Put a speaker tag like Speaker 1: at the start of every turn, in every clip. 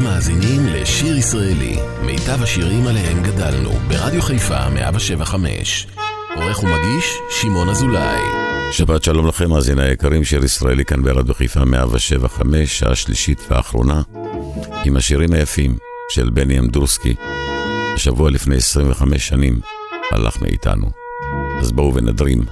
Speaker 1: אתם מאזינים לשיר ישראלי, מיטב השירים עליהם גדלנו, ברדיו חיפה 175. עורך ומגיש, שמעון אזולאי.
Speaker 2: שבת שלום לכם, מאזיני היקרים, שיר ישראלי כאן ברדיו חיפה 175, שעה שלישית ואחרונה, עם השירים היפים של בני אמדורסקי. השבוע לפני 25 שנים הלך מאיתנו. אז בואו ונדרים,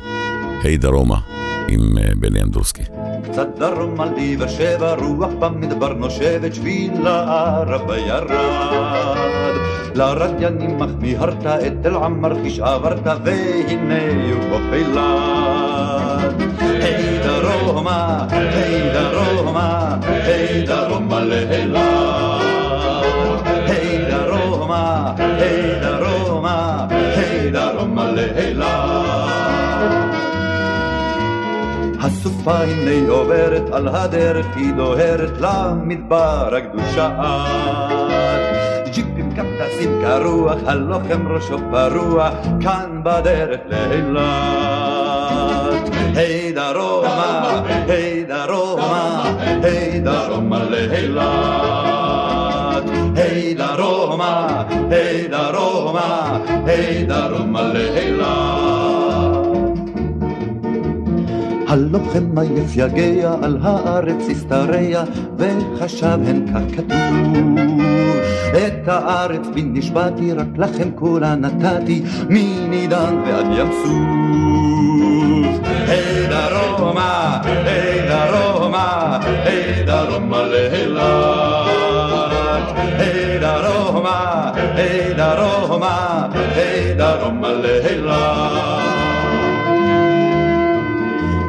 Speaker 2: היי דרומה, עם אה, בני אמדורסקי.
Speaker 3: קצת דרום על באר שבע, רוח במדבר נושבת, שביל לערבה ירד. לרדיינים אך מיהרת את תל עמר כשעברת, והנה הוא בילד. היי דרומה, היי דרומה, היי דרומה לאילת. הסופה הנה עוברת על הדרך, היא דוהרת למדבר הקדושה. ג'יפים קפטסים כרוח, הלוחם ראשו פרוע, כאן בדרך לאילת. היי דרומה, היי דרומה, היי דרומה לאילת. היי דרומה, היי דרומה, היי דרומה לאילת. הלוחם עייף יגע על הארץ השתרע, וחשב הן כך כתוב. את הארץ בי נשבעתי, רק לכם כולה נתתי, מנידן ועד ים סוף. היי דרומה, היי דרומה, היי דרומה לאילת. היי דרומה, היי דרומה, היי דרומה לאילת.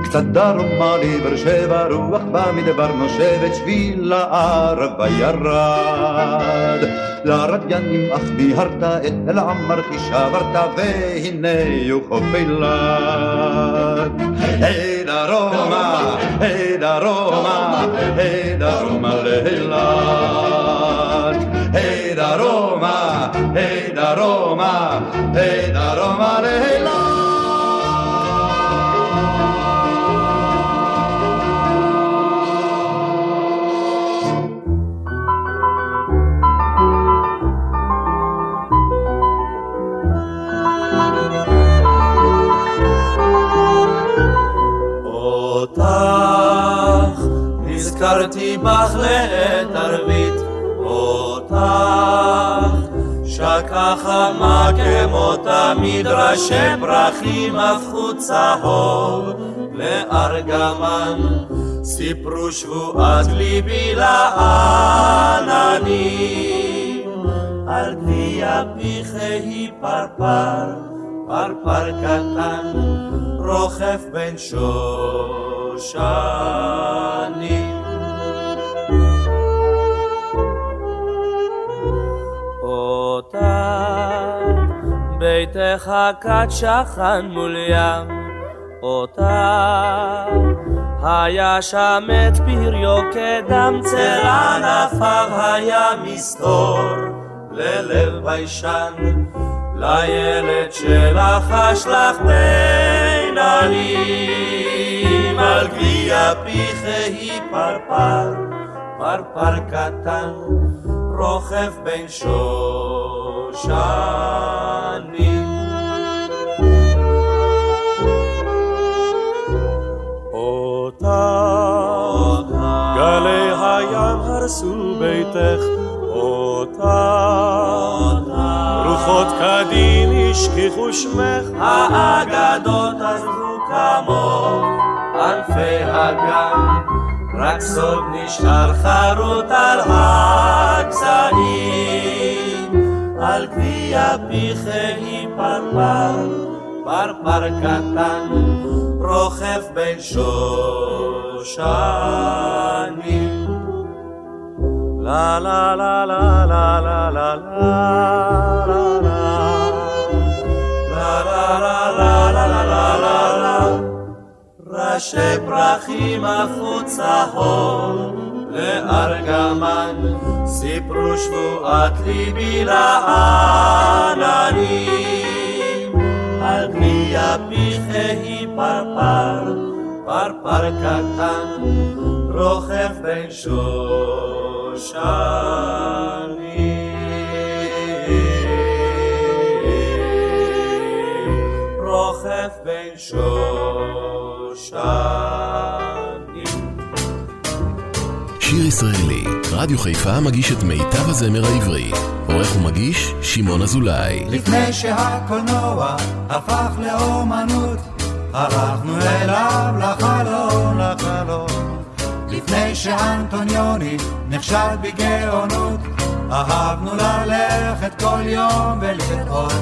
Speaker 3: קצת דרומה לבאר שבע, רוח במדבר נושבת, שביל לערבה ירד. לרדיינים אך ביהרת את אל עמר כי שברת, והנה הוא חוף אילת. היי דרומה, היי דרומה, היי דרומה לאילת. היי דרומה, היי דרומה, היי
Speaker 4: נזכרתי בך לעת ערבית, אותך, שקעה חמה כמו תמיד, ראשי פרחים הפכו צהוב לארגמן, סיפרו שבועת ליבי לעננים, על גביע פיכי פרפר, פרפר קטן, רוכב בין שושנים. אותך. ביתך כת שכן מול ים, אותך. היה שם את פריו כדם צל ענפיו היה מסתור ללב ביישן. לילד שלך אשלח בין עלים על גביע פיכי פרפר, פרפר קטן רוכב בין שושנים. אותך גלי הים הרסו ביתך אותך רוחות קדים השכיחו שמך, האגדות עזבו כמוך, ענפי הגן, רק סוד נשאר חרוט על הגזעים, על גביע פיכי פרפר, פרפר קטן, רוכב בין שושנים. La la la la la la la la ראשי פרחים הפכו צהוב לארגמן, סיפרו שבועת ליבי לעננים. על פני הפיכי פרפר, פרפר קטן, רוכב בין שושנים. רוכב בין שושנים.
Speaker 1: ישראלי, רדיו חיפה מגיש את מיטב הזמר העברי. עורך ומגיש, שמעון אזולאי.
Speaker 3: לפני שהקולנוע הפך לאומנות, הלכנו אליו לחלום, לחלום. לפני שאנטוניוני נכשל בגאונות, אהבנו ללכת כל יום ולראות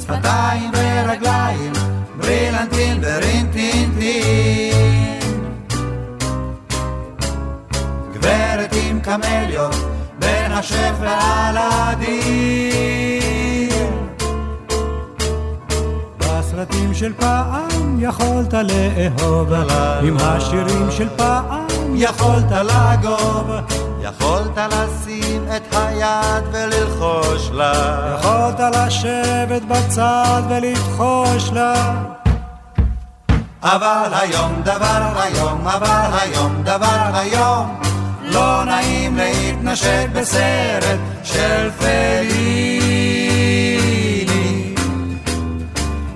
Speaker 3: שפתיים ורגליים, ברילנטין ורינטינטין. קמליות, בין השף ועל. בסרטים של פעם יכולת לאהוב, עם השירים של פעם יכולת לגוב.
Speaker 4: יכולת לשים את היד וללחוש לה.
Speaker 3: יכולת לשבת בצד ולבחוש לה. אבל היום דבר היום, אבל היום דבר היום, לא נעים להתנשק בסרט של פליני.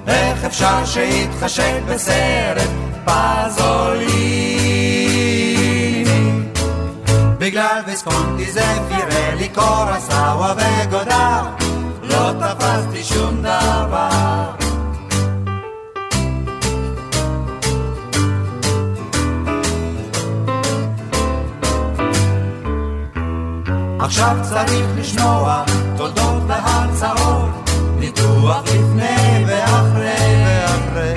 Speaker 3: איך אפשר שיתחשק בסרט פזוליני? בגלל ויסקונטי זה פירלי קורסאווה וגודר, לא תפסתי שום דבר. עכשיו צריך לשמוע תולדות והרצאות, ניתוח לפני ואחרי ואחרי.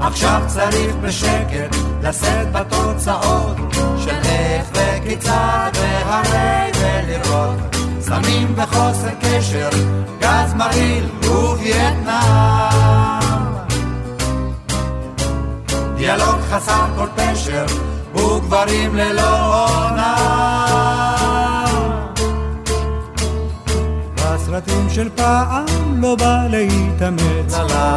Speaker 3: עכשיו צריך בשקט לשאת בתוצאות של איך וכיצד והרי ולראות סמים וחוסר קשר, גז מרעיל ווייטנאם. דיאלוג חסר כל פשר וגברים ללא עונה. בסרטים של פעם לא בא להתאמץ,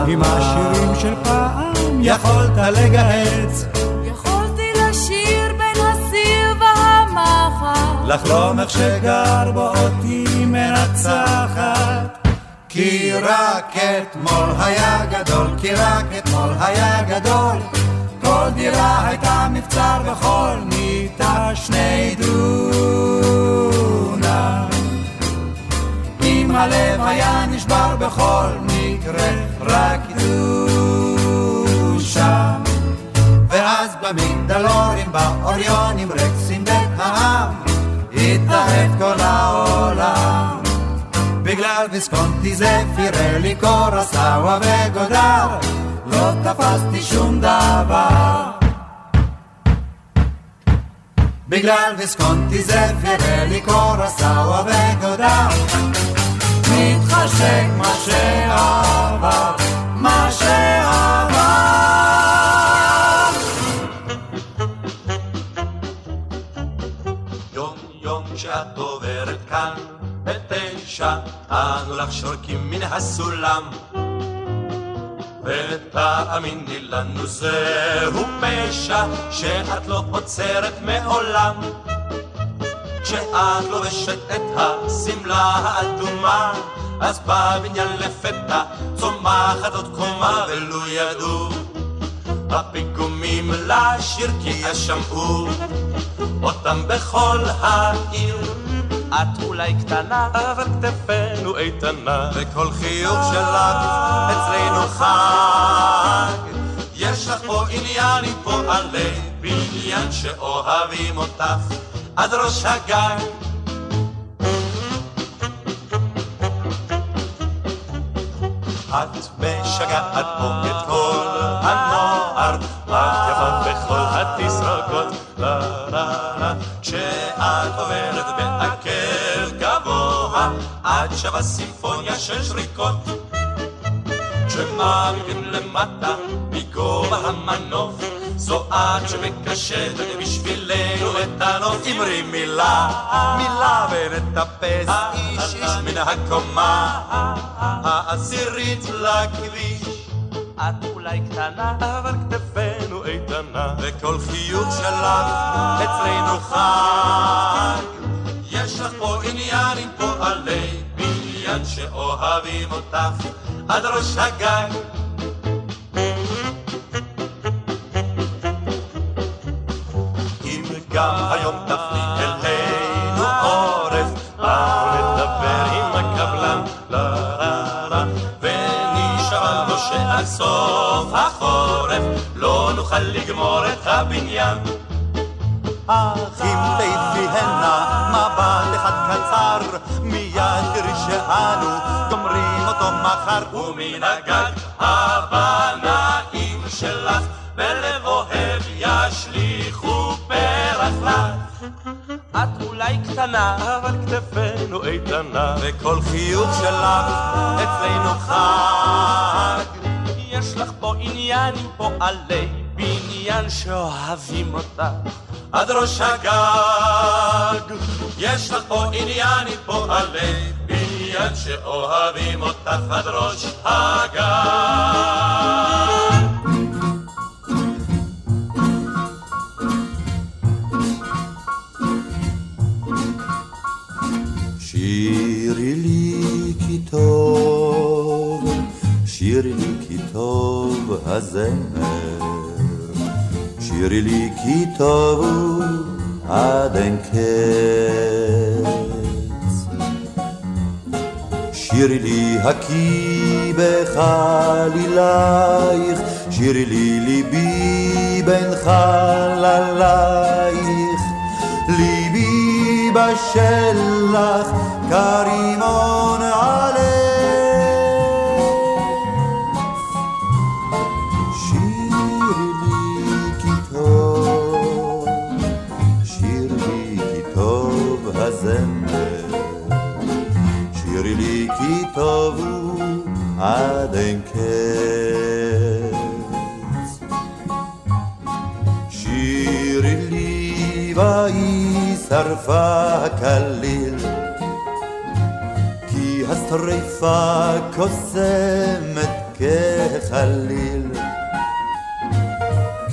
Speaker 3: עם השירים של פעם יכולת לגהץ.
Speaker 5: יכולתי לשיר בין הסיר והמחר,
Speaker 3: לחלום איך שגר בו אותי מנצחת. כי רק אתמול היה גדול, כי רק אתמול היה גדול. כל דירה הייתה מבצר וכל מיטה שני דונם. הלב היה נשבר בכל מקרה, רק דושה. ואז במגדלורים, באוריונים, רקסים בית העם, התאהב כל העולם. בגלל ויסקונטי זה פירלי קורסאווה וגודר, לא תפסתי שום דבר. בגלל ויסקונטי זה פירלי קורסאווה וגודר, מתחשק מה שעבר, מה שעבר.
Speaker 4: יום יום כשאת עוברת כאן בתשע, אנו לך שורקים מן הסולם. ותאמיני לנו זהו פשע שאת לא עוצרת מעולם. כשאת לובשת את השמלה האדומה, אז בבניין לפתע צומחת עוד קומה ולו ידעו הפיגומים לשיר כי ישמעו אותם בכל העיר. את אולי קטנה, אבל כתפינו איתנה, וכל חיוך שלך אצלנו חג. יש לך פה עניין עם פועלי בניין שאוהבים אותך עד ראש הגג. את משגעת פה את כל הנוער, את יפה בכל התסרוקות, לה לה לה, כשאת עוברת בעקב גבוה, את שווה סימפוניה של שריקות. כשמעמידים למטה מגובה המנוף, זו את שמקשטת בשבילנו את הנוף. אמרי מילה, מילה ונטפס איש איש מן הקומה העשירית לכביש. את אולי קטנה, אבל כתפינו איתנה, וכל חיוך שלך אצלנו חג. יש לך פה עניין עם פועלי בניין שאוהבים אותך עד ראש הגג. גם היום תפני אלינו עורף, באו לדבר עם הקבלן, לה לה לה, ונשאר לו שעד סוף החורף לא נוכל לגמור את הבניין.
Speaker 3: אחים אם תפיהנה מבט אחד קצר, מיד רישענו, גומרים אותו מחר.
Speaker 4: ומן הגג הבנאים שלך בלב אוהב ישלים את אולי קטנה, אבל כתפינו איתנה,
Speaker 3: וכל חיוך שלך אצלנו חג.
Speaker 4: יש לך פה עניין עם פועלי בניין שאוהבים אותך. עד ראש הגג, יש לך פה עניין עם פועלי בניין שאוהבים אותך עד ראש הגג.
Speaker 3: שירי לי כי טוב עד אין קץ. שירי לי הקי בחלילייך, שירי לי ליבי בין חללייך, ליבי בשלח כרימון עד אין קץ. שירי לי והיא שרפה כליל, כי השרפה קוסמת כחליל.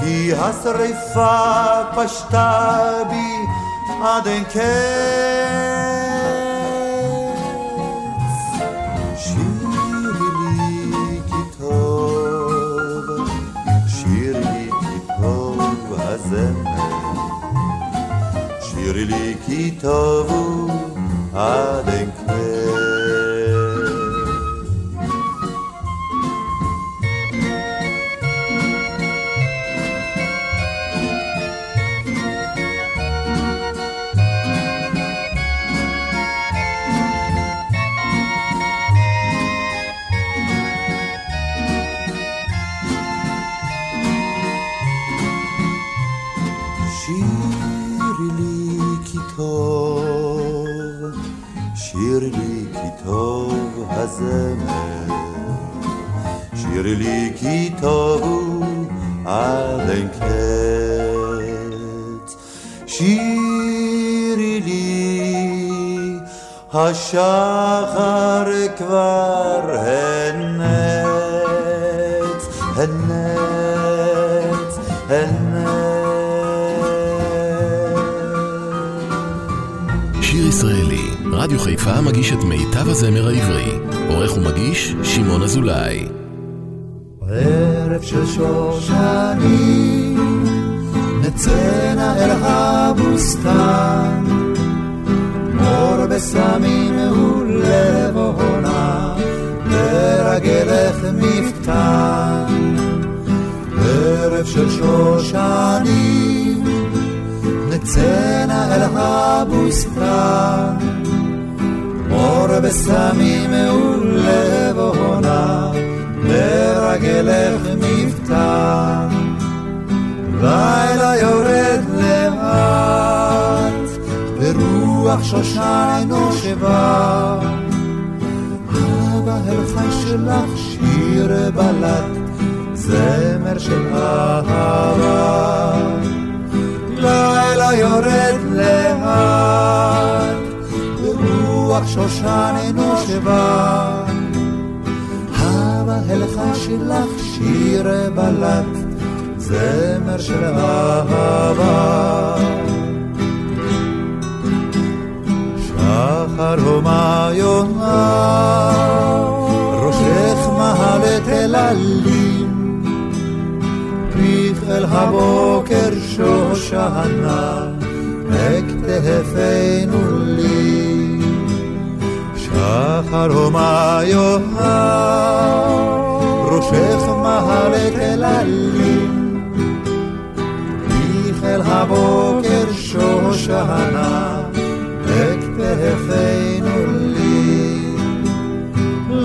Speaker 3: כי השרפה פשטה בי עד אין קץ. שירי לי כי טוב הוא השחר כבר הנץ, הנץ, הנץ.
Speaker 1: שיר ישראלי, רדיו חיפה מגיש את מיטב הזמר העברי. עורך ומגיש, שמעון אזולאי.
Speaker 3: ערב של שושנים, נצאנה אל הבוסתן, מור בסמים לרגלך מפתן. ערב של שושנים, נצאנה אל הבוסתן, מור בסמים ולבונה, לרגלך מפתן. לילה יורד לאט, ברוח שושן נושבה. שלך שיר בלט, זמר של אהבה. לילה יורד לאט, ברוח שושן נושבה. הבהלכה שלך שיר בלט, זמר של אהבה. שחר הומה יונה, ראשך מהלת אל עלים, פיך אל הבוקר שושנה, הכתפנו לי. שחר הומה יונה, ראשך
Speaker 6: שכמה לכללים, אל הבוקר שושנה, בכתפינו לי.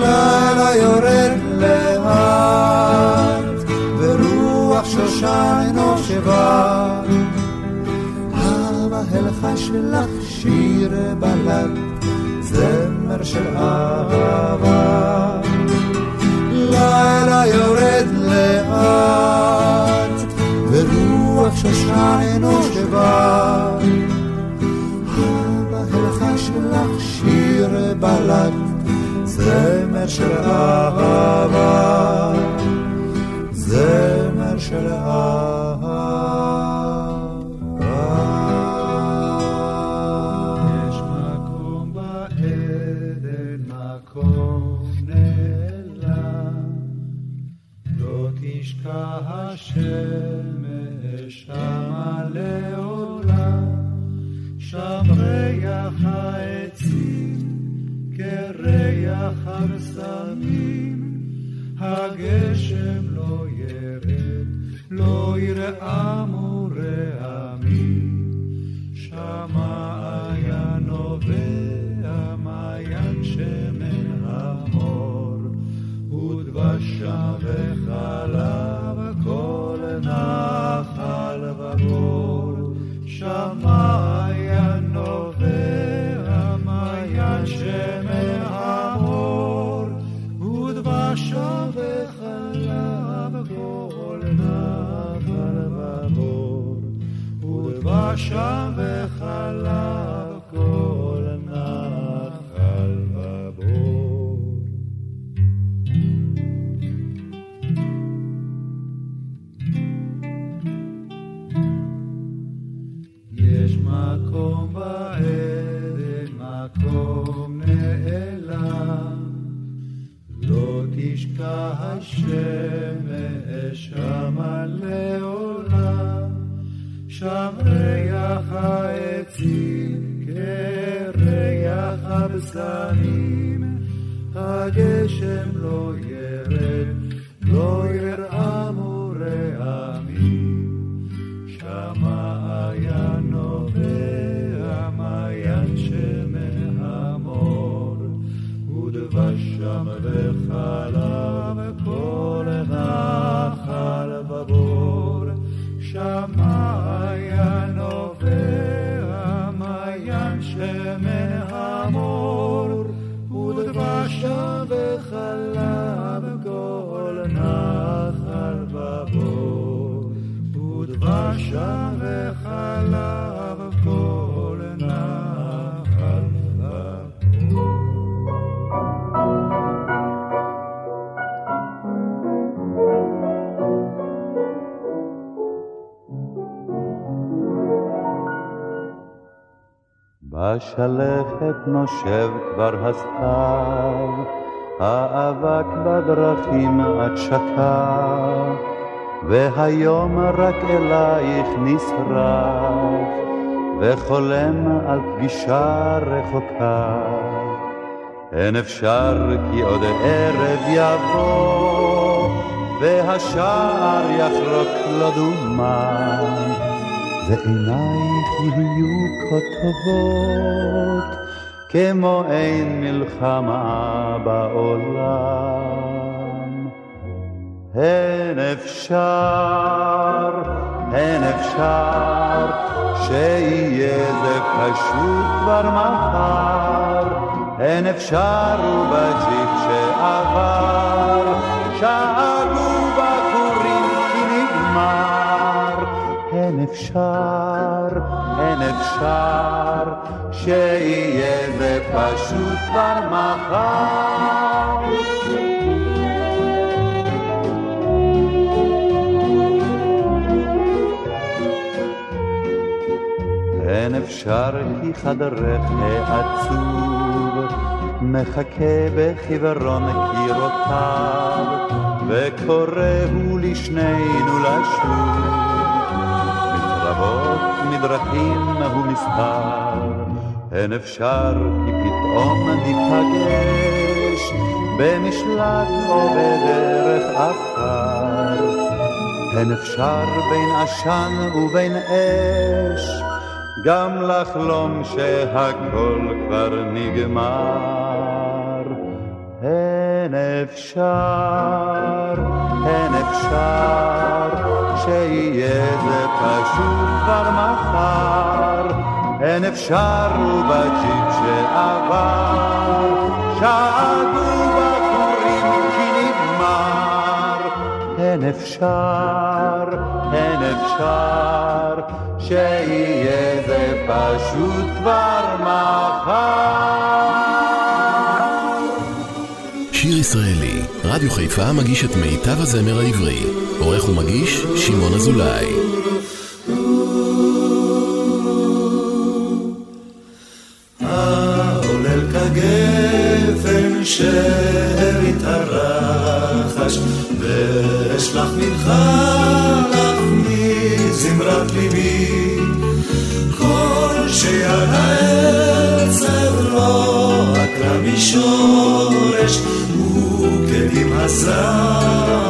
Speaker 6: לילה יורד לאט, ורוח שושן נושבה. הבה אלחש לך שיר בלד, זמר של אהבה. לילה יורד לאט, ורוח שושן נושבה. הבה אלחש לך שיר בלד, זמר של אהבה. זמר של אהבה.
Speaker 3: השמש שמה לעולם, שם ריח העצים כריח הבשמים, הגשם לא ירד, לא ירעם
Speaker 7: בשלכת נושב כבר הסתיו, האבק בדרכים עד שקע, והיום רק אלייך נשרף, וחולם על פגישה רחוקה. אין אפשר כי עוד ערב יבוא, והשער יחרוק לו דומן. ועינייך יהיו כה טובות, כמו אין מלחמה בעולם. אין אפשר, אין אפשר, שיהיה זה פשוט כבר מחר. אין אפשר ובג'יפ שעבר, שאגו בחורים כי נגמר. אין אפשר, אין אפשר, שיהיה זה פשוט כבר מחר. אין אפשר כי חדרך העצוב מחכה בחיוורון קירותיו וקורא הוא לשנינו לשוב. מתרבות מדרכים הוא מספר אין אפשר כי פתאום ניפגש
Speaker 8: במשלט או בדרך אחר. אין אפשר בין עשן ובין אש גם לחלום שהכל כבר נגמר. הן אפשר, הן אפשר, שיהיה זה פשוט כבר מחר. הן אפשר ובג'יפ שעבר, שעדו בכורים כי נגמר. הן אפשר, אפשר, שיהיה זה פשוט כבר מחר.
Speaker 1: שיר ישראלי, רדיו חיפה מגיש את מיטב הזמר העברי, עורך ומגיש שמעון אזולאי.
Speaker 9: העולל כגפן של
Speaker 3: רבי שורש, הוא כדים עשה.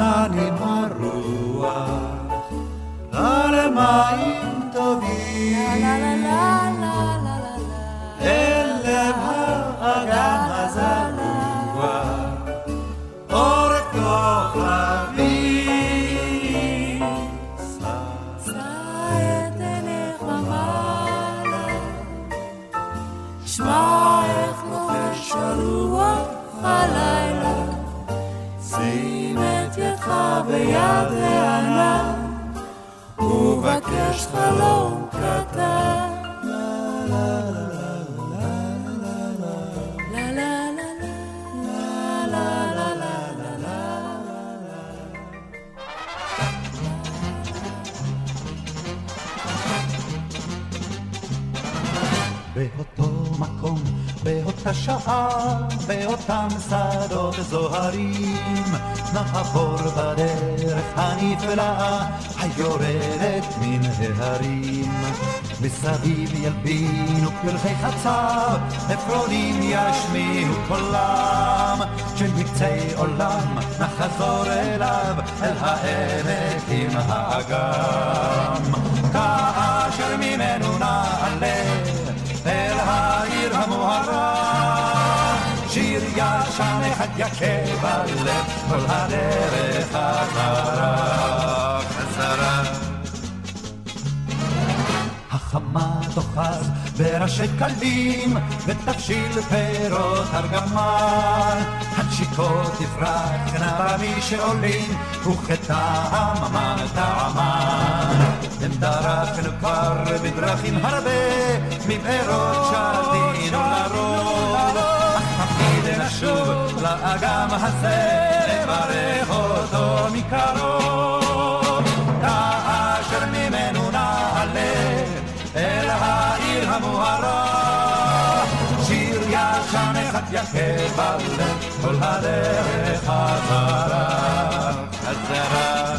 Speaker 3: hanin barrua, dale ובקש חלום קטן. באותה שעה, באותם שדות זוהרים, נעבור בדרך הנפלאה, היורדת מן ההרים. מסביב ילבינו פרחי חצב, עפרונים ישמיעו קולם, של מקצה עולם נחזור אליו, אל העמק עם האגם. ישן אחד יכה בלב, כל הדרך חזרה, חזרה. החמה תאחז בראשי קלים ותבשיל פירות ארגמן. הנשיקות תפרחנה במי שעולים וכטעם טעמן הם דרכנו כבר בדרכים הרבה לרוב אך נשוב לאגם הזה לברך אותו מקרוב. כאשר ממנו נעלה אל העיר המוארה שיר ישן אחד יכה בלב כל הדרך חזרה חזרה.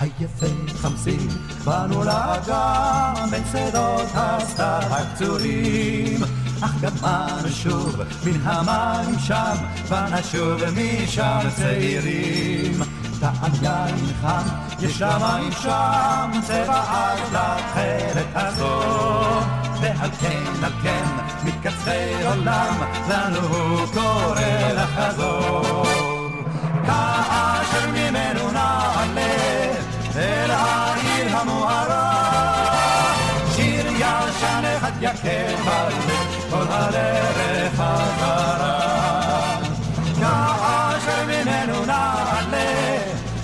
Speaker 3: היפה חמסים באנו לאגם בין שדות הסתר הקצורים אך גם אנו שוב מן המים שם ונשוב משם צעירים. טעם יין חם יש למים שם צבע עד לתכלת הזאת ועל כן על כן מקצרי עולם לנו הוא קורא לחזור. כאשר ממנו נעלה אל העיר המוארה שיר ישן אחד יכה בלב הדרך חזרה כאשר ממנו נעלה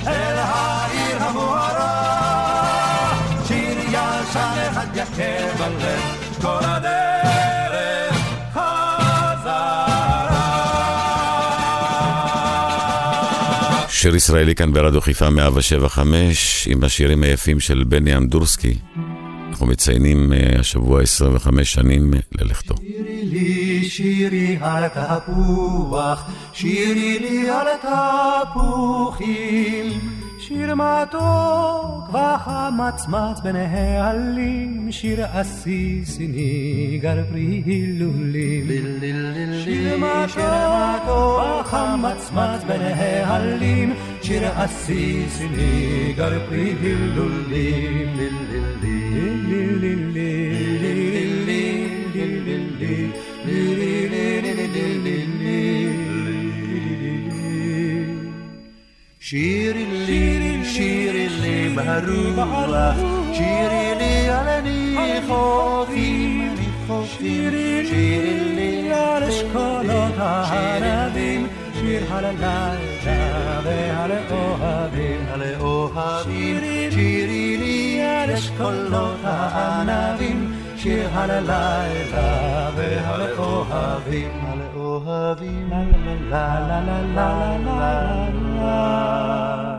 Speaker 3: אל העיר המוארה שיר ישן אחד יכה בלב כל הדרך חזרה
Speaker 2: שיר ישראלי כאן ברדיו חיפה 175 עם השירים היפים של בני אמדורסקי. אנחנו מציינים אה, השבוע 25 שנים ללכתו.
Speaker 3: לי שירי על תפוח, שירי לי על תפוחים. שיר מתוק וחמצמץ בין העלים, שיר עסיסי ניגר פרי הילולים. שיר מתוק וחמצמץ בין העלים, שיר עסיסי ניגר פרי הילולים. شيري لي شيري لي مهروبة شيري لي علني خوفي شيري لي على شكولاتة حنابين شير على الليلة على أوهابين على أوهابين شيري لي على شكولاتة حنابين شير على الليلة على أوهابين of you. La la la la la la la la. la, la.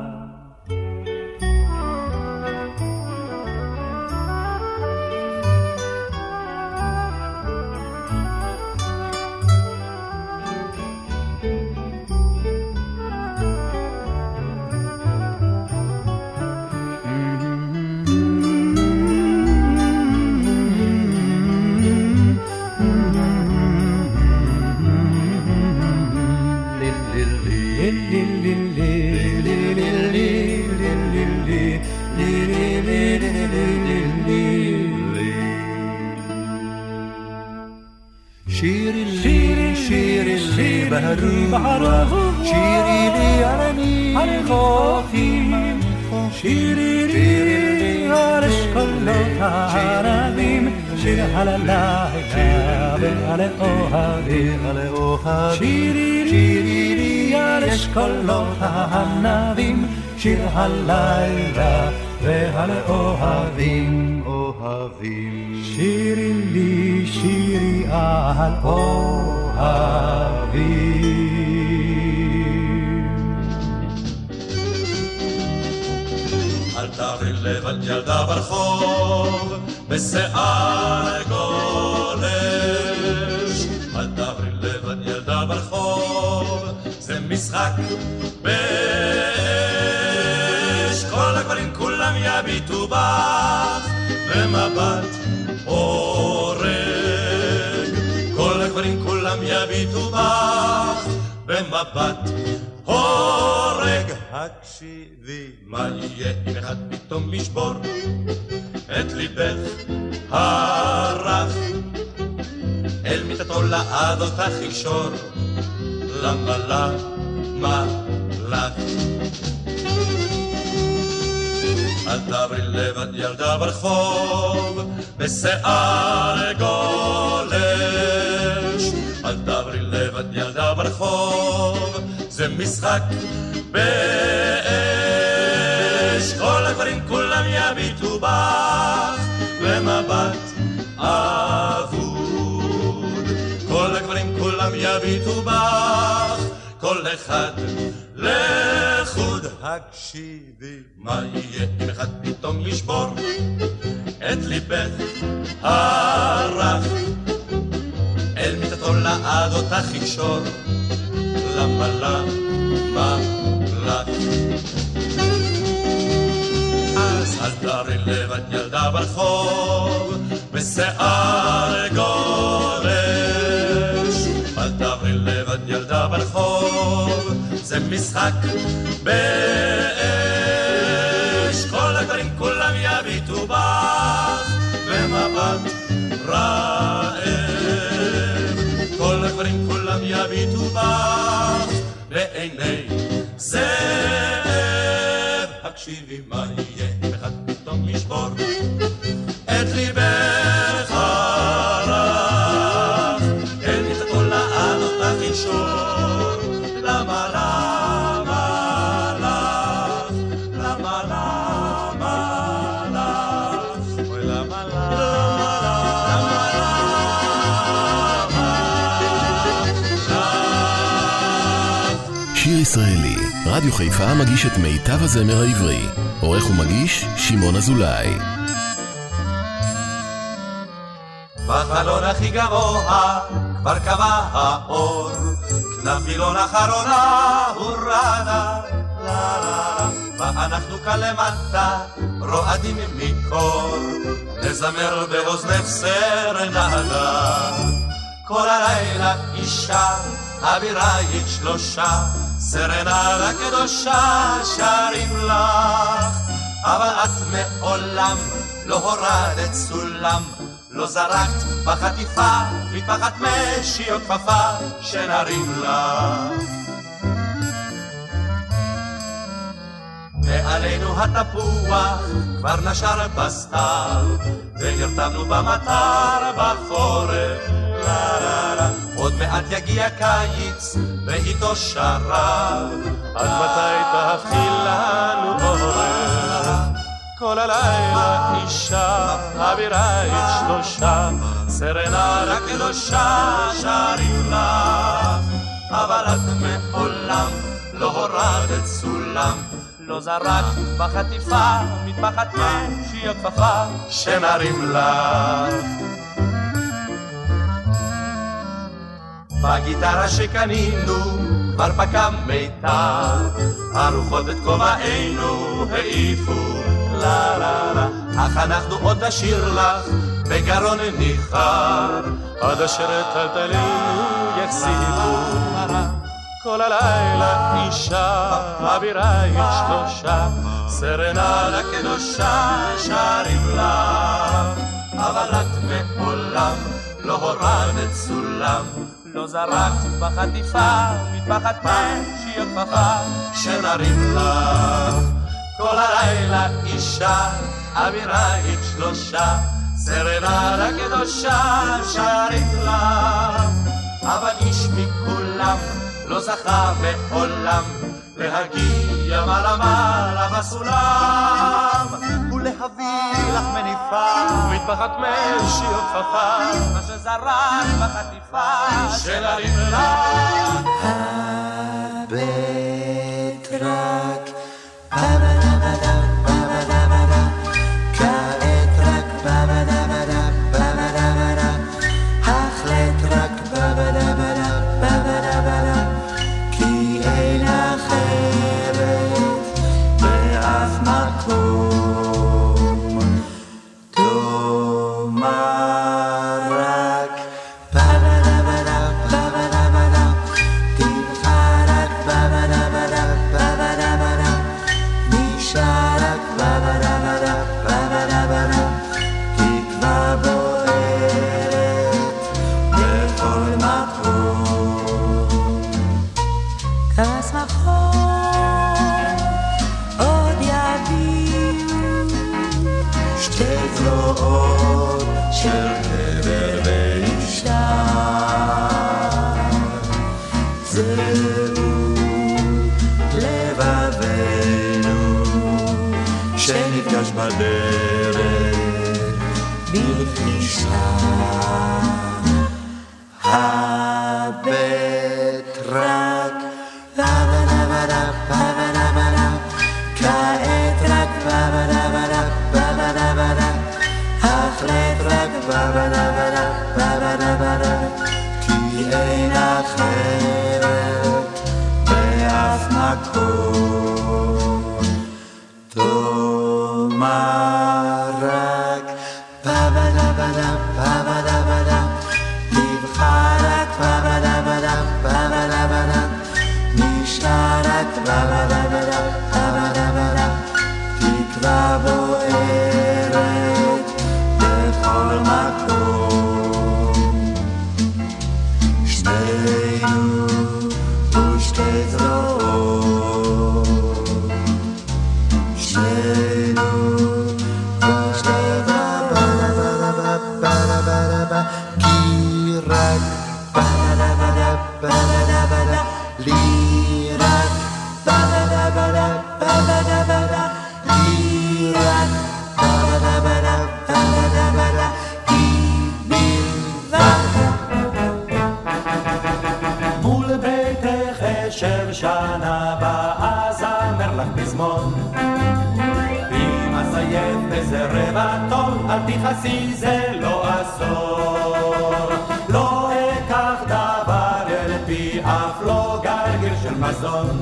Speaker 3: שירי לי על הניחוחים, שירי לי על אשכולות הערבים, שיר על הלילה ועל האוהבים, שירי לי על אשכולות הענבים, שיר הלילה והלאוהבים, אוהבים. שירי לי שירי על אוהבים.
Speaker 4: אל תעברי לבד ילדה ברחוב, בשיער גולש. זה משחק באש. כל הגברים כולם יביטו בך, במבט הורג. כל הגברים כולם יביטו בך, במבט הורג. הקשיבי, מה יהיה אם אחד פתאום ישבור את ליבך הרך? אל מיטתו לעד אותך יקשור, למה למה לך? אל תעברי לבד ילדה ברחוב, בשיער גולש. אל תעברי לבד ילדה ברחוב, זה משחק באש. כל הגברים כולם יביטו בך, כל אחד לחוד. הקשיבי, מה יהיה אם אחד פתאום ישבור את ליבך הרך? אל מיטתו לעד אותך יקשור, למה למה לך? אז אל תערי לבד ילדה ברחוב, בשיער משחק באש. כל הגברים כולם יביטו בך, במבט רעב. כל הגברים כולם יביטו בך, בעיני זאב. הקשיבי מה יהיה אחד פתאום ישבור את ליבך
Speaker 1: רדיו חיפה מגיש את מיטב הזמר העברי. עורך ומגיש, שמעון אזולאי.
Speaker 4: בחלון הכי גבוה כבר קבע האור, כנף וילון אחרונה הורדה, לה לה לה, ואנחנו כאן למטה רועדים מקור, נזמר באוזנך סרנדה. כל הלילה אישה, אבירייך שלושה, סרנדה קדושה שרים לך, אבל את מעולם לא הורדת סולם, לא זרקת בחטיפה מטפחת משי או כפפה שנרים לך. מעלינו התפוח כבר נשר בסתיו, ונרתמנו במטר בחורף. לה לה לה, יגיע קיץ, ואיתו שרב. עד מתי תהפכי לנו עורף? כל הלילה אישה, אבירייך שלושה, סרנדה קדושה שרים לך, אבל את מעולם לא הורדת סולם, לא זרקת בחטיפה, מטפחת משי או כפפה, שנרים לך. בגיטרה שקנינו כבר פקע מיתר, הרוחות את כובענו העיפו, לה לה לה, אך אנחנו עוד נשאיר לך בגרון ניחר, עד אשר טלטלינו יחזיקו. כל הלילה אישה, אבירייך שלושה, סרנדה קדושה שרים לך, אבל את מעולם לא הורדת סולם, לא זרקתי בחטיפה, מפחד פעם שיהיה כפפה
Speaker 3: שנרים לך. כל הלילה אישה, אבירייך שלושה, סרנדה קדושה שרים לך. אבל איש מכולם לא זכה מעולם להגיע מעלה מעלה בסולם. ולהביא לך מניפה.
Speaker 4: מטפחת משי או כפפה מה שזרק בחטיפה
Speaker 10: של
Speaker 3: הלמלה הבן אל תכעסי זה לא אסור. לא אקח דבר אל פי אף לא גרגל של מזון.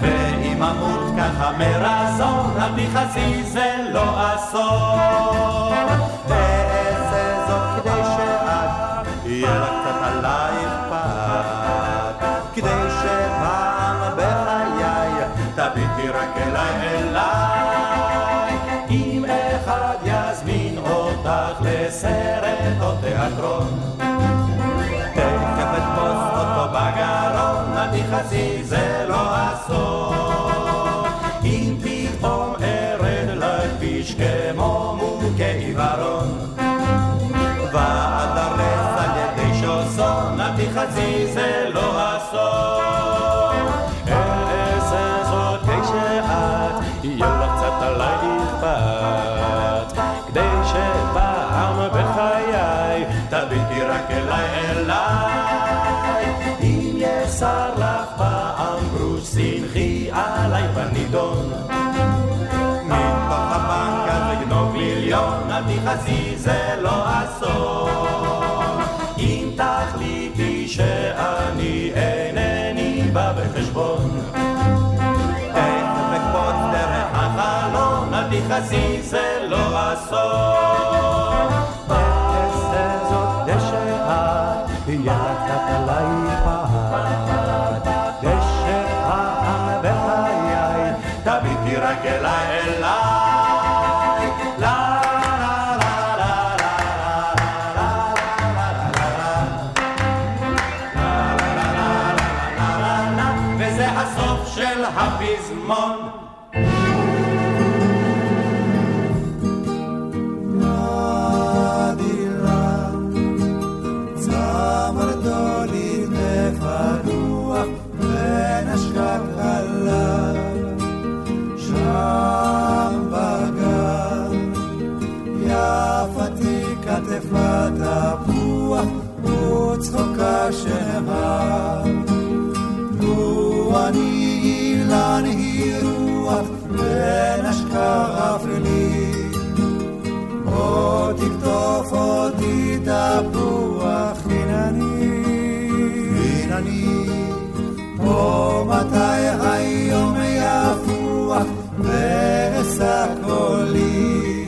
Speaker 3: ואם אמות ככה מרזון, אל תכעסי זה לא אסור. סרט או תיאטרון. תכף אתפוס אותו בגרון, אני חצי, זה לא אסון. מרכזי זה לא הסוף. אם תחליטי שאני אינני בא בחשבון, אין לקפוץ דרך החלון, אל תכעסי זה לא הסוף. שנהר. לו אני אילן היא רוח השקר אפלי, או תקטוף אותי תפוח, הנה אני, הנה אני, או מתי היום יפוח ואשא קולי,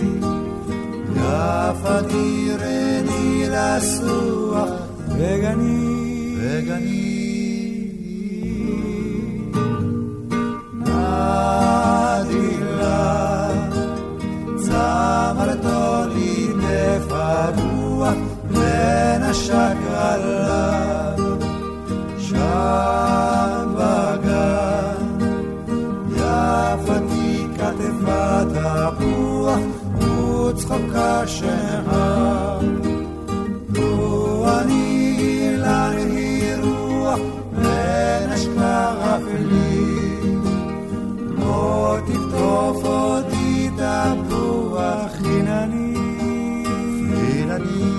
Speaker 3: יפתי רדי לסוח וגני יפתי כתבה תפוח וצחוקה שנהר לו אני היא רוח ונשקה אפלי. לא תקטוף אותי תפוח חינני חינני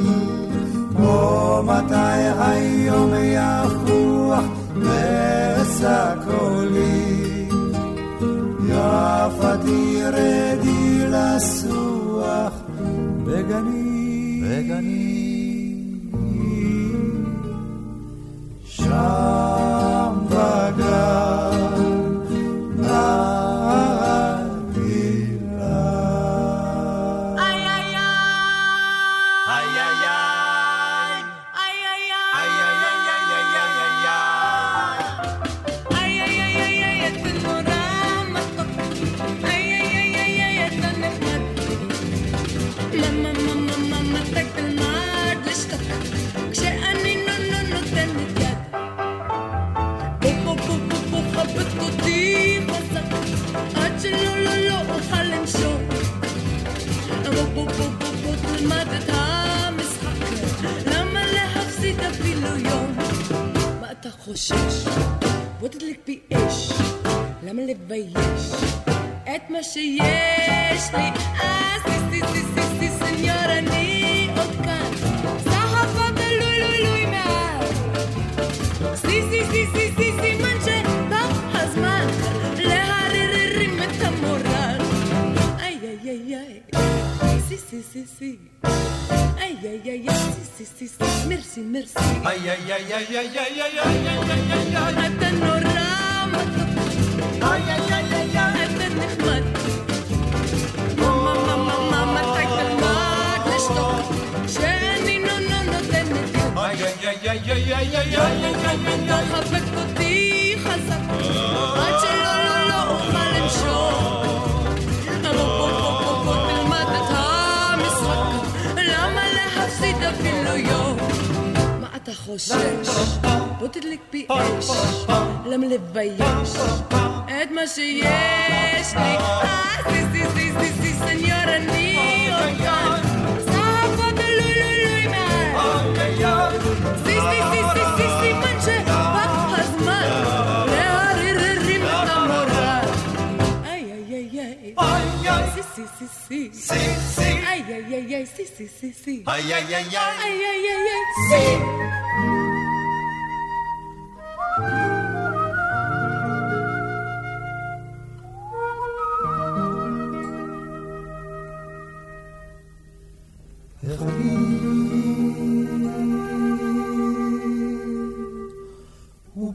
Speaker 3: או מתי היום יפוח ואשא אבירדי לסוח בגנים. בגנים.
Speaker 11: تخشيش وتدلك بإيش لما اللي تبيش اتمشيش لي اسي سي سي سي سي سنيورة ني اوتكان صحفة بلو لو لو سي سي سي سي سي سي סי סי סי סי. Ay, ay, ay, ay, sí, sí, sí, merci, merci.
Speaker 3: Ay, ay, ay, ay, ay, ay, ay, ay, ay, ay, ay, ay.
Speaker 11: אתה נורא מתוק.
Speaker 3: Ay, ay, ay, ay, ay.
Speaker 11: אתה נחמד. מה, מה, מה, מה, מתי תלמד לשתוק? שאני נו נו נותנת יד.
Speaker 3: Ay, ay, ay, ay, ay, ay, ay, ay, ay, ay, ay, ay.
Speaker 11: תחבק אותי חזק, Τα φόξα, ποτήτλε και πιέσαι. Λα με λεπέι, έτμα γηέσαι. Συζυζυζυ, συγνιόρα νύ, οκτάρ. Σα φώτα λουλουλουλούι με. Συζυζυζυζυζυ. sí, sí, sí.
Speaker 3: Sí, sí.
Speaker 11: Ay, ay, ay, ay, sí, sí, sí, sí.
Speaker 3: Ay, ay, ay, ay.
Speaker 11: Ay, ay, ay, ay,
Speaker 3: sí.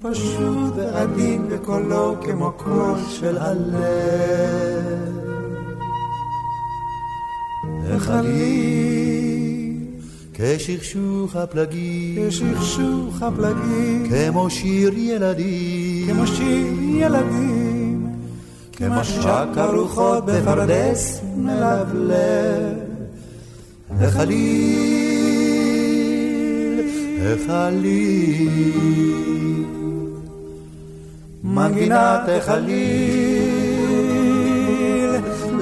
Speaker 3: פשוט ועדין בקולו כמו קול של הלב החליל כשכשוך הפלגים, כשכשוך הפלגים, כמו שיר ילדים, כמו שיר ילדים, כמו שק הרוחות בפרדס מלבלב. החליל, החליל, מנגינת החליל,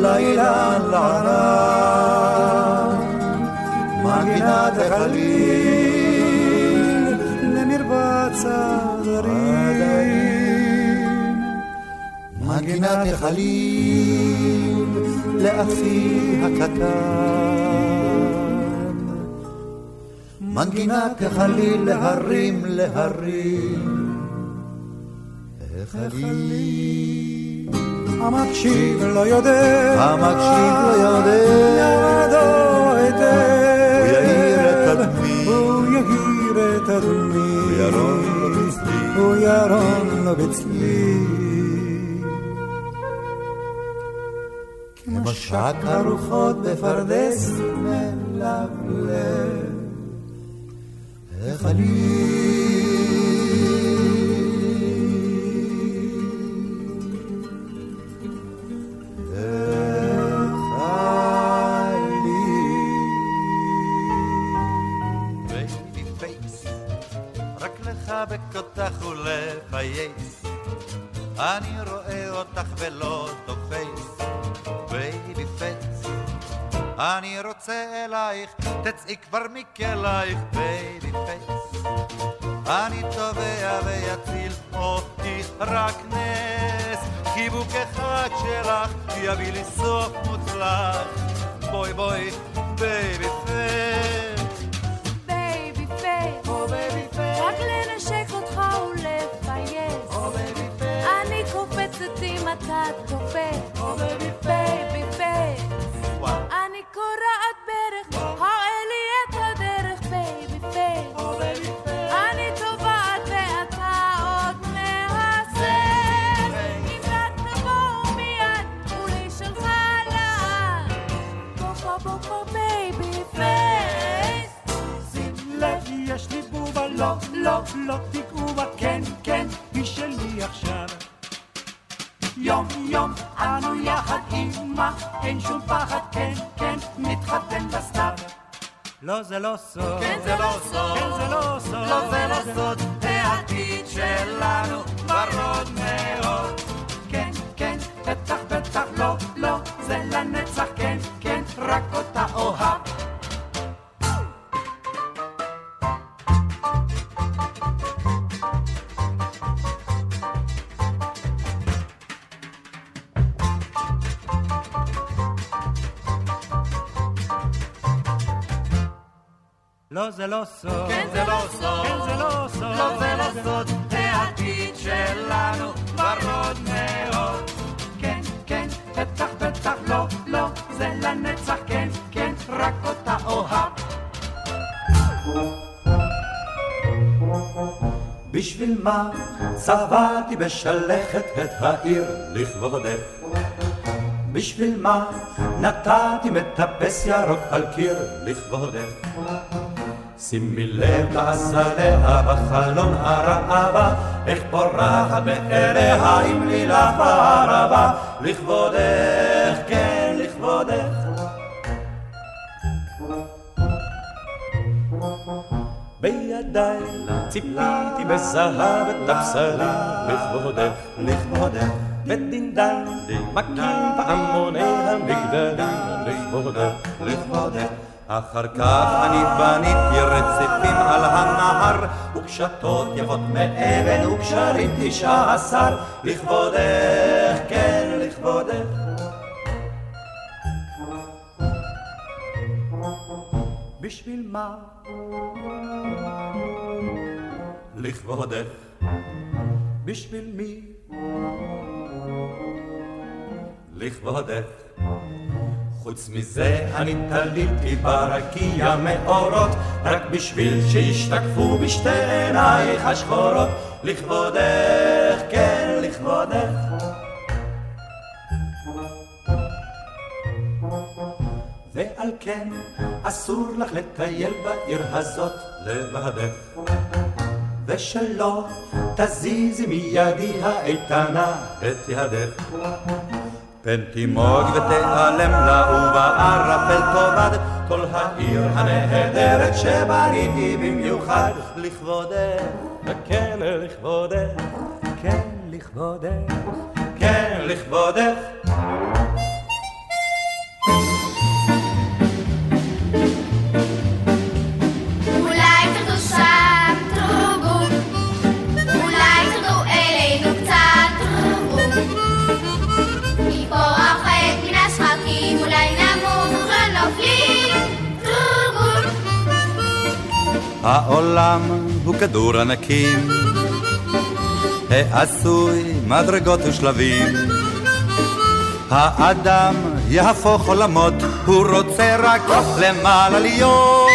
Speaker 3: לאילן לערב, מנגינת החליל, למרבץ הדרים, מנגינת החליל, לאחי הקטן.
Speaker 4: מנגינה תחלי להרים להרים. החלי.
Speaker 12: המקשיב לא יודע,
Speaker 4: המקשיב לא יודע,
Speaker 12: ידו היטב,
Speaker 4: הוא יאיר את הדמי,
Speaker 12: הוא יאיר את הדמי,
Speaker 4: הוא ירון לו בצלי,
Speaker 12: הוא ירון לו בצלי.
Speaker 4: כמשק הרוחות בפרדס מלבלב,
Speaker 3: לחבק אלייך תצאי כבר מכלייך baby face אני תובע ויציל אותי רק נס. חיבוק אחד שלך יביא לי סוף מוצלח. בואי בואי בייבי פייס
Speaker 11: בייבי פייס, רק לנשק אותך ולפייס. אני קופצת אם אתה תופס.
Speaker 12: לא, תיגעו בה, כן, כן, היא שלי עכשיו. יום יום אנו יחד עימה, אין שום פחד, כן, כן, נתחתן בסתיו. לא זה לא סוד,
Speaker 3: כן זה לא סוד,
Speaker 12: כן זה לא סוד,
Speaker 3: לא זה לא סוד, העתיד שלנו ורוד מאוד.
Speaker 12: כן, כן, בטח, בטח, לא, לא, זה לנצח, כן, כן, זה לא סוד,
Speaker 3: כן זה לא סוד,
Speaker 12: כן זה לא סוד,
Speaker 3: לא זה לא סוד, העתיד שלנו ורוד מאוד.
Speaker 12: כן, כן, בטח, בטח, לא, לא, זה לנצח, כן, כן, רק אותה אוהב.
Speaker 4: בשביל מה צבעתי בשלכת את העיר לכבודך? בשביל מה נתתי מטפס ירוק על קיר לכבודך? שימי לב לעזליה בחלון הרעבה, איך פורחת מאליה עם לילך בערבה, לכבודך, כן, לכבודך. בידיי ציפיתי בזהב את הבשרים לכבודך, לכבודך. ודינדן מכים פעמוני המגדלים לכבודך, לכבודך. אחר כך אני בניתי רציפים על הנהר וקשתות יפות מאבן וקשרים תשעה עשר לכבודך, כן, לכבודך. בשביל מה? לכבודך. בשביל מי? לכבודך. חוץ מזה אני תליתי ברקיע מאורות רק בשביל שישתקפו בשתי עינייך השחורות. לכבודך, כן, לכבודך. ועל כן אסור לך לטייל בעיר הזאת לבדך. ושלא תזיזי מידי האיתנה את ידך פן תימוג ותיעלם לה ובערפל תאבד כל העיר הנהדרת שבניתי במיוחד לכבודך, כן לכבודך, כן לכבודך, כן לכבודך
Speaker 3: העולם הוא כדור ענקים, העשוי מדרגות ושלבים. האדם יהפוך עולמות, הוא רוצה רק למעלה להיות.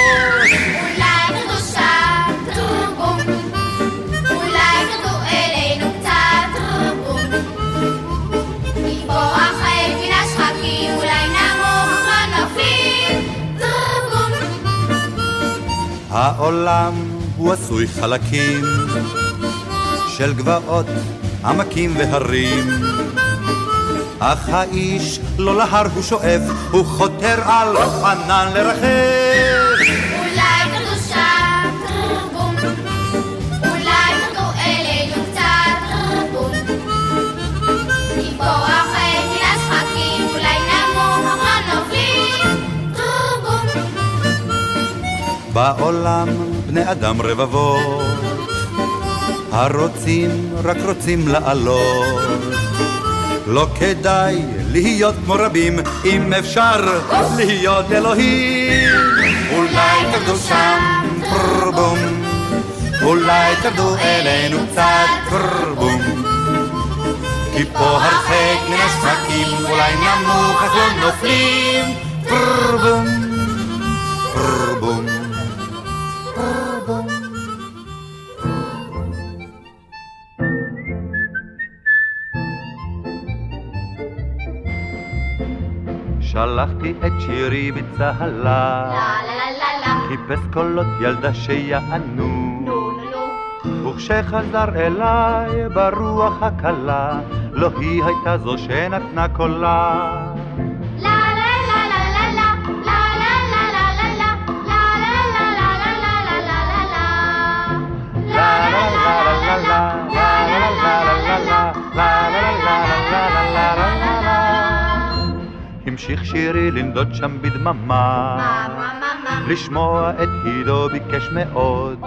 Speaker 3: העולם הוא עשוי חלקים של גבעות, עמקים והרים. אך האיש לא להר הוא שואף, הוא חותר על ענן לרחב. בעולם בני אדם רבבות, הרוצים רק רוצים לעלות. לא כדאי להיות כמו רבים, אם אפשר להיות אלוהים. אולי תרדו שם, פרבום, אולי תרדו אלינו קצת, פרבום. כי פה הרחק מן השחקים, אולי נמוך אך לא נופלים, פרבום, פרבום. שלחתי את שירי בצהלה, חיפש קולות ילדה שיענו. וכשחזר אליי ברוח הקלה, לא היא הייתה זו שנתנה קולה. המשיך שירי לנדוד שם בדממה, לשמוע את הידו ביקש מאוד.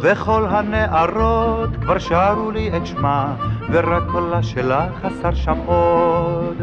Speaker 3: וכל הנערות כבר שרו לי את שמה, ורק קולה שלה חסר שם עוד.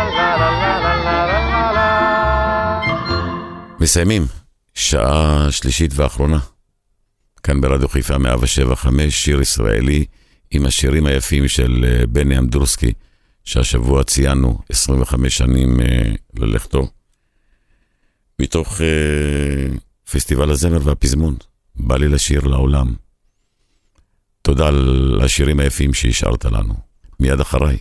Speaker 2: מסיימים, שעה שלישית ואחרונה. כאן ברדיו חיפה 175, שיר ישראלי עם השירים היפים של אה, בני אמדורסקי, שהשבוע ציינו 25 שנים אה, ללכתו, מתוך אה, פסטיבל הזמר והפזמון. בא לי לשיר לעולם. תודה על השירים היפים שהשארת לנו. מיד אחריי,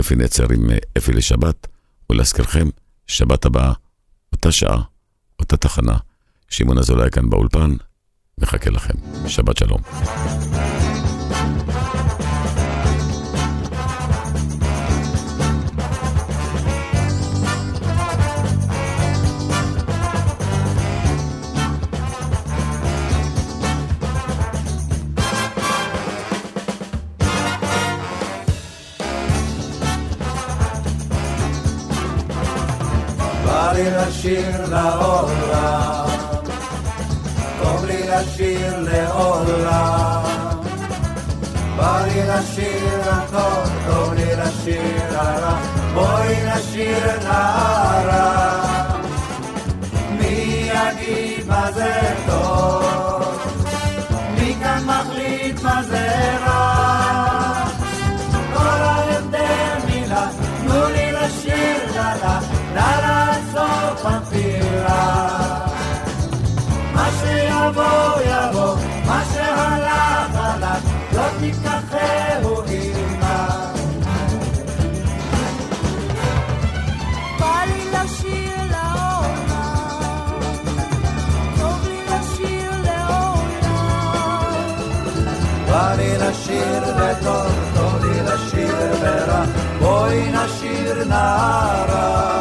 Speaker 2: אפי נצר עם אפי לשבת, ולהזכירכם, שבת הבאה, אותה שעה, אותה תחנה. שמעון אזולאי כאן באולפן, מחכה לכם. שבת שלום.
Speaker 11: לשיר לעולם, טוב לי לשיר לעולם. בא לי לשיר הטוב, טוב לי לשיר הרע, בואי נשיר את הרע. מי יגיד מה זה בואי נשיר נערה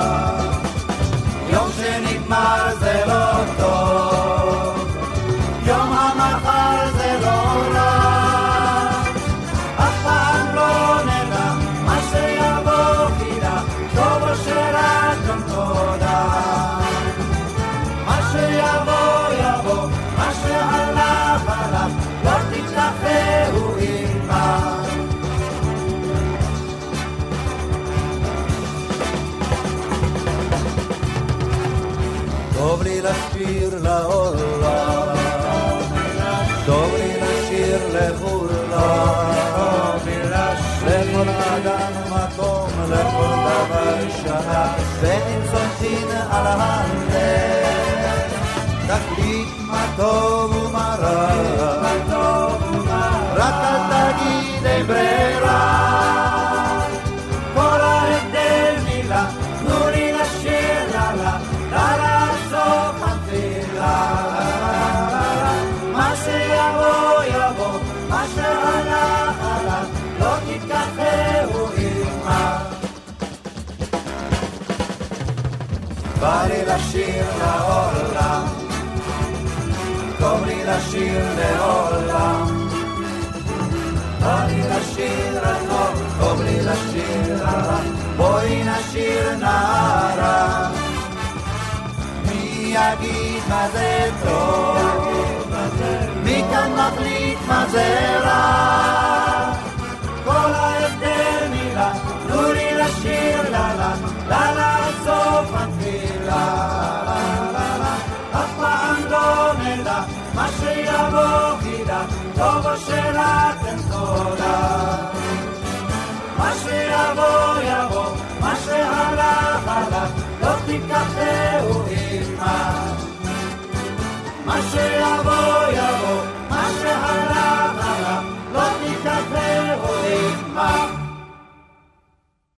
Speaker 11: לשיר
Speaker 13: לעולם, טוב לי
Speaker 3: לשיר לכולם, לכל אדם מקום, לכל דבר שנה, בין סומכים על הלב, תחליט מה טוב ומה רע, רק אל תגיד אין לי לשיר לעולם. בא לי לשיר רחוק, טוב לי לשיר רע, בואי נשיר נערה. מי יגיד מה זה טוב? מי כאן מחליט מה זה רע? כל ההבדל מילה, תנו לי לשיר לה לה, לה לה סוף התפילה. לה לה לה, בוהידה, טובו של התנתודה. מה שיבוא יבוא, מה שהלך הלך, לא תיקחהו עמה. מה שיבוא יבוא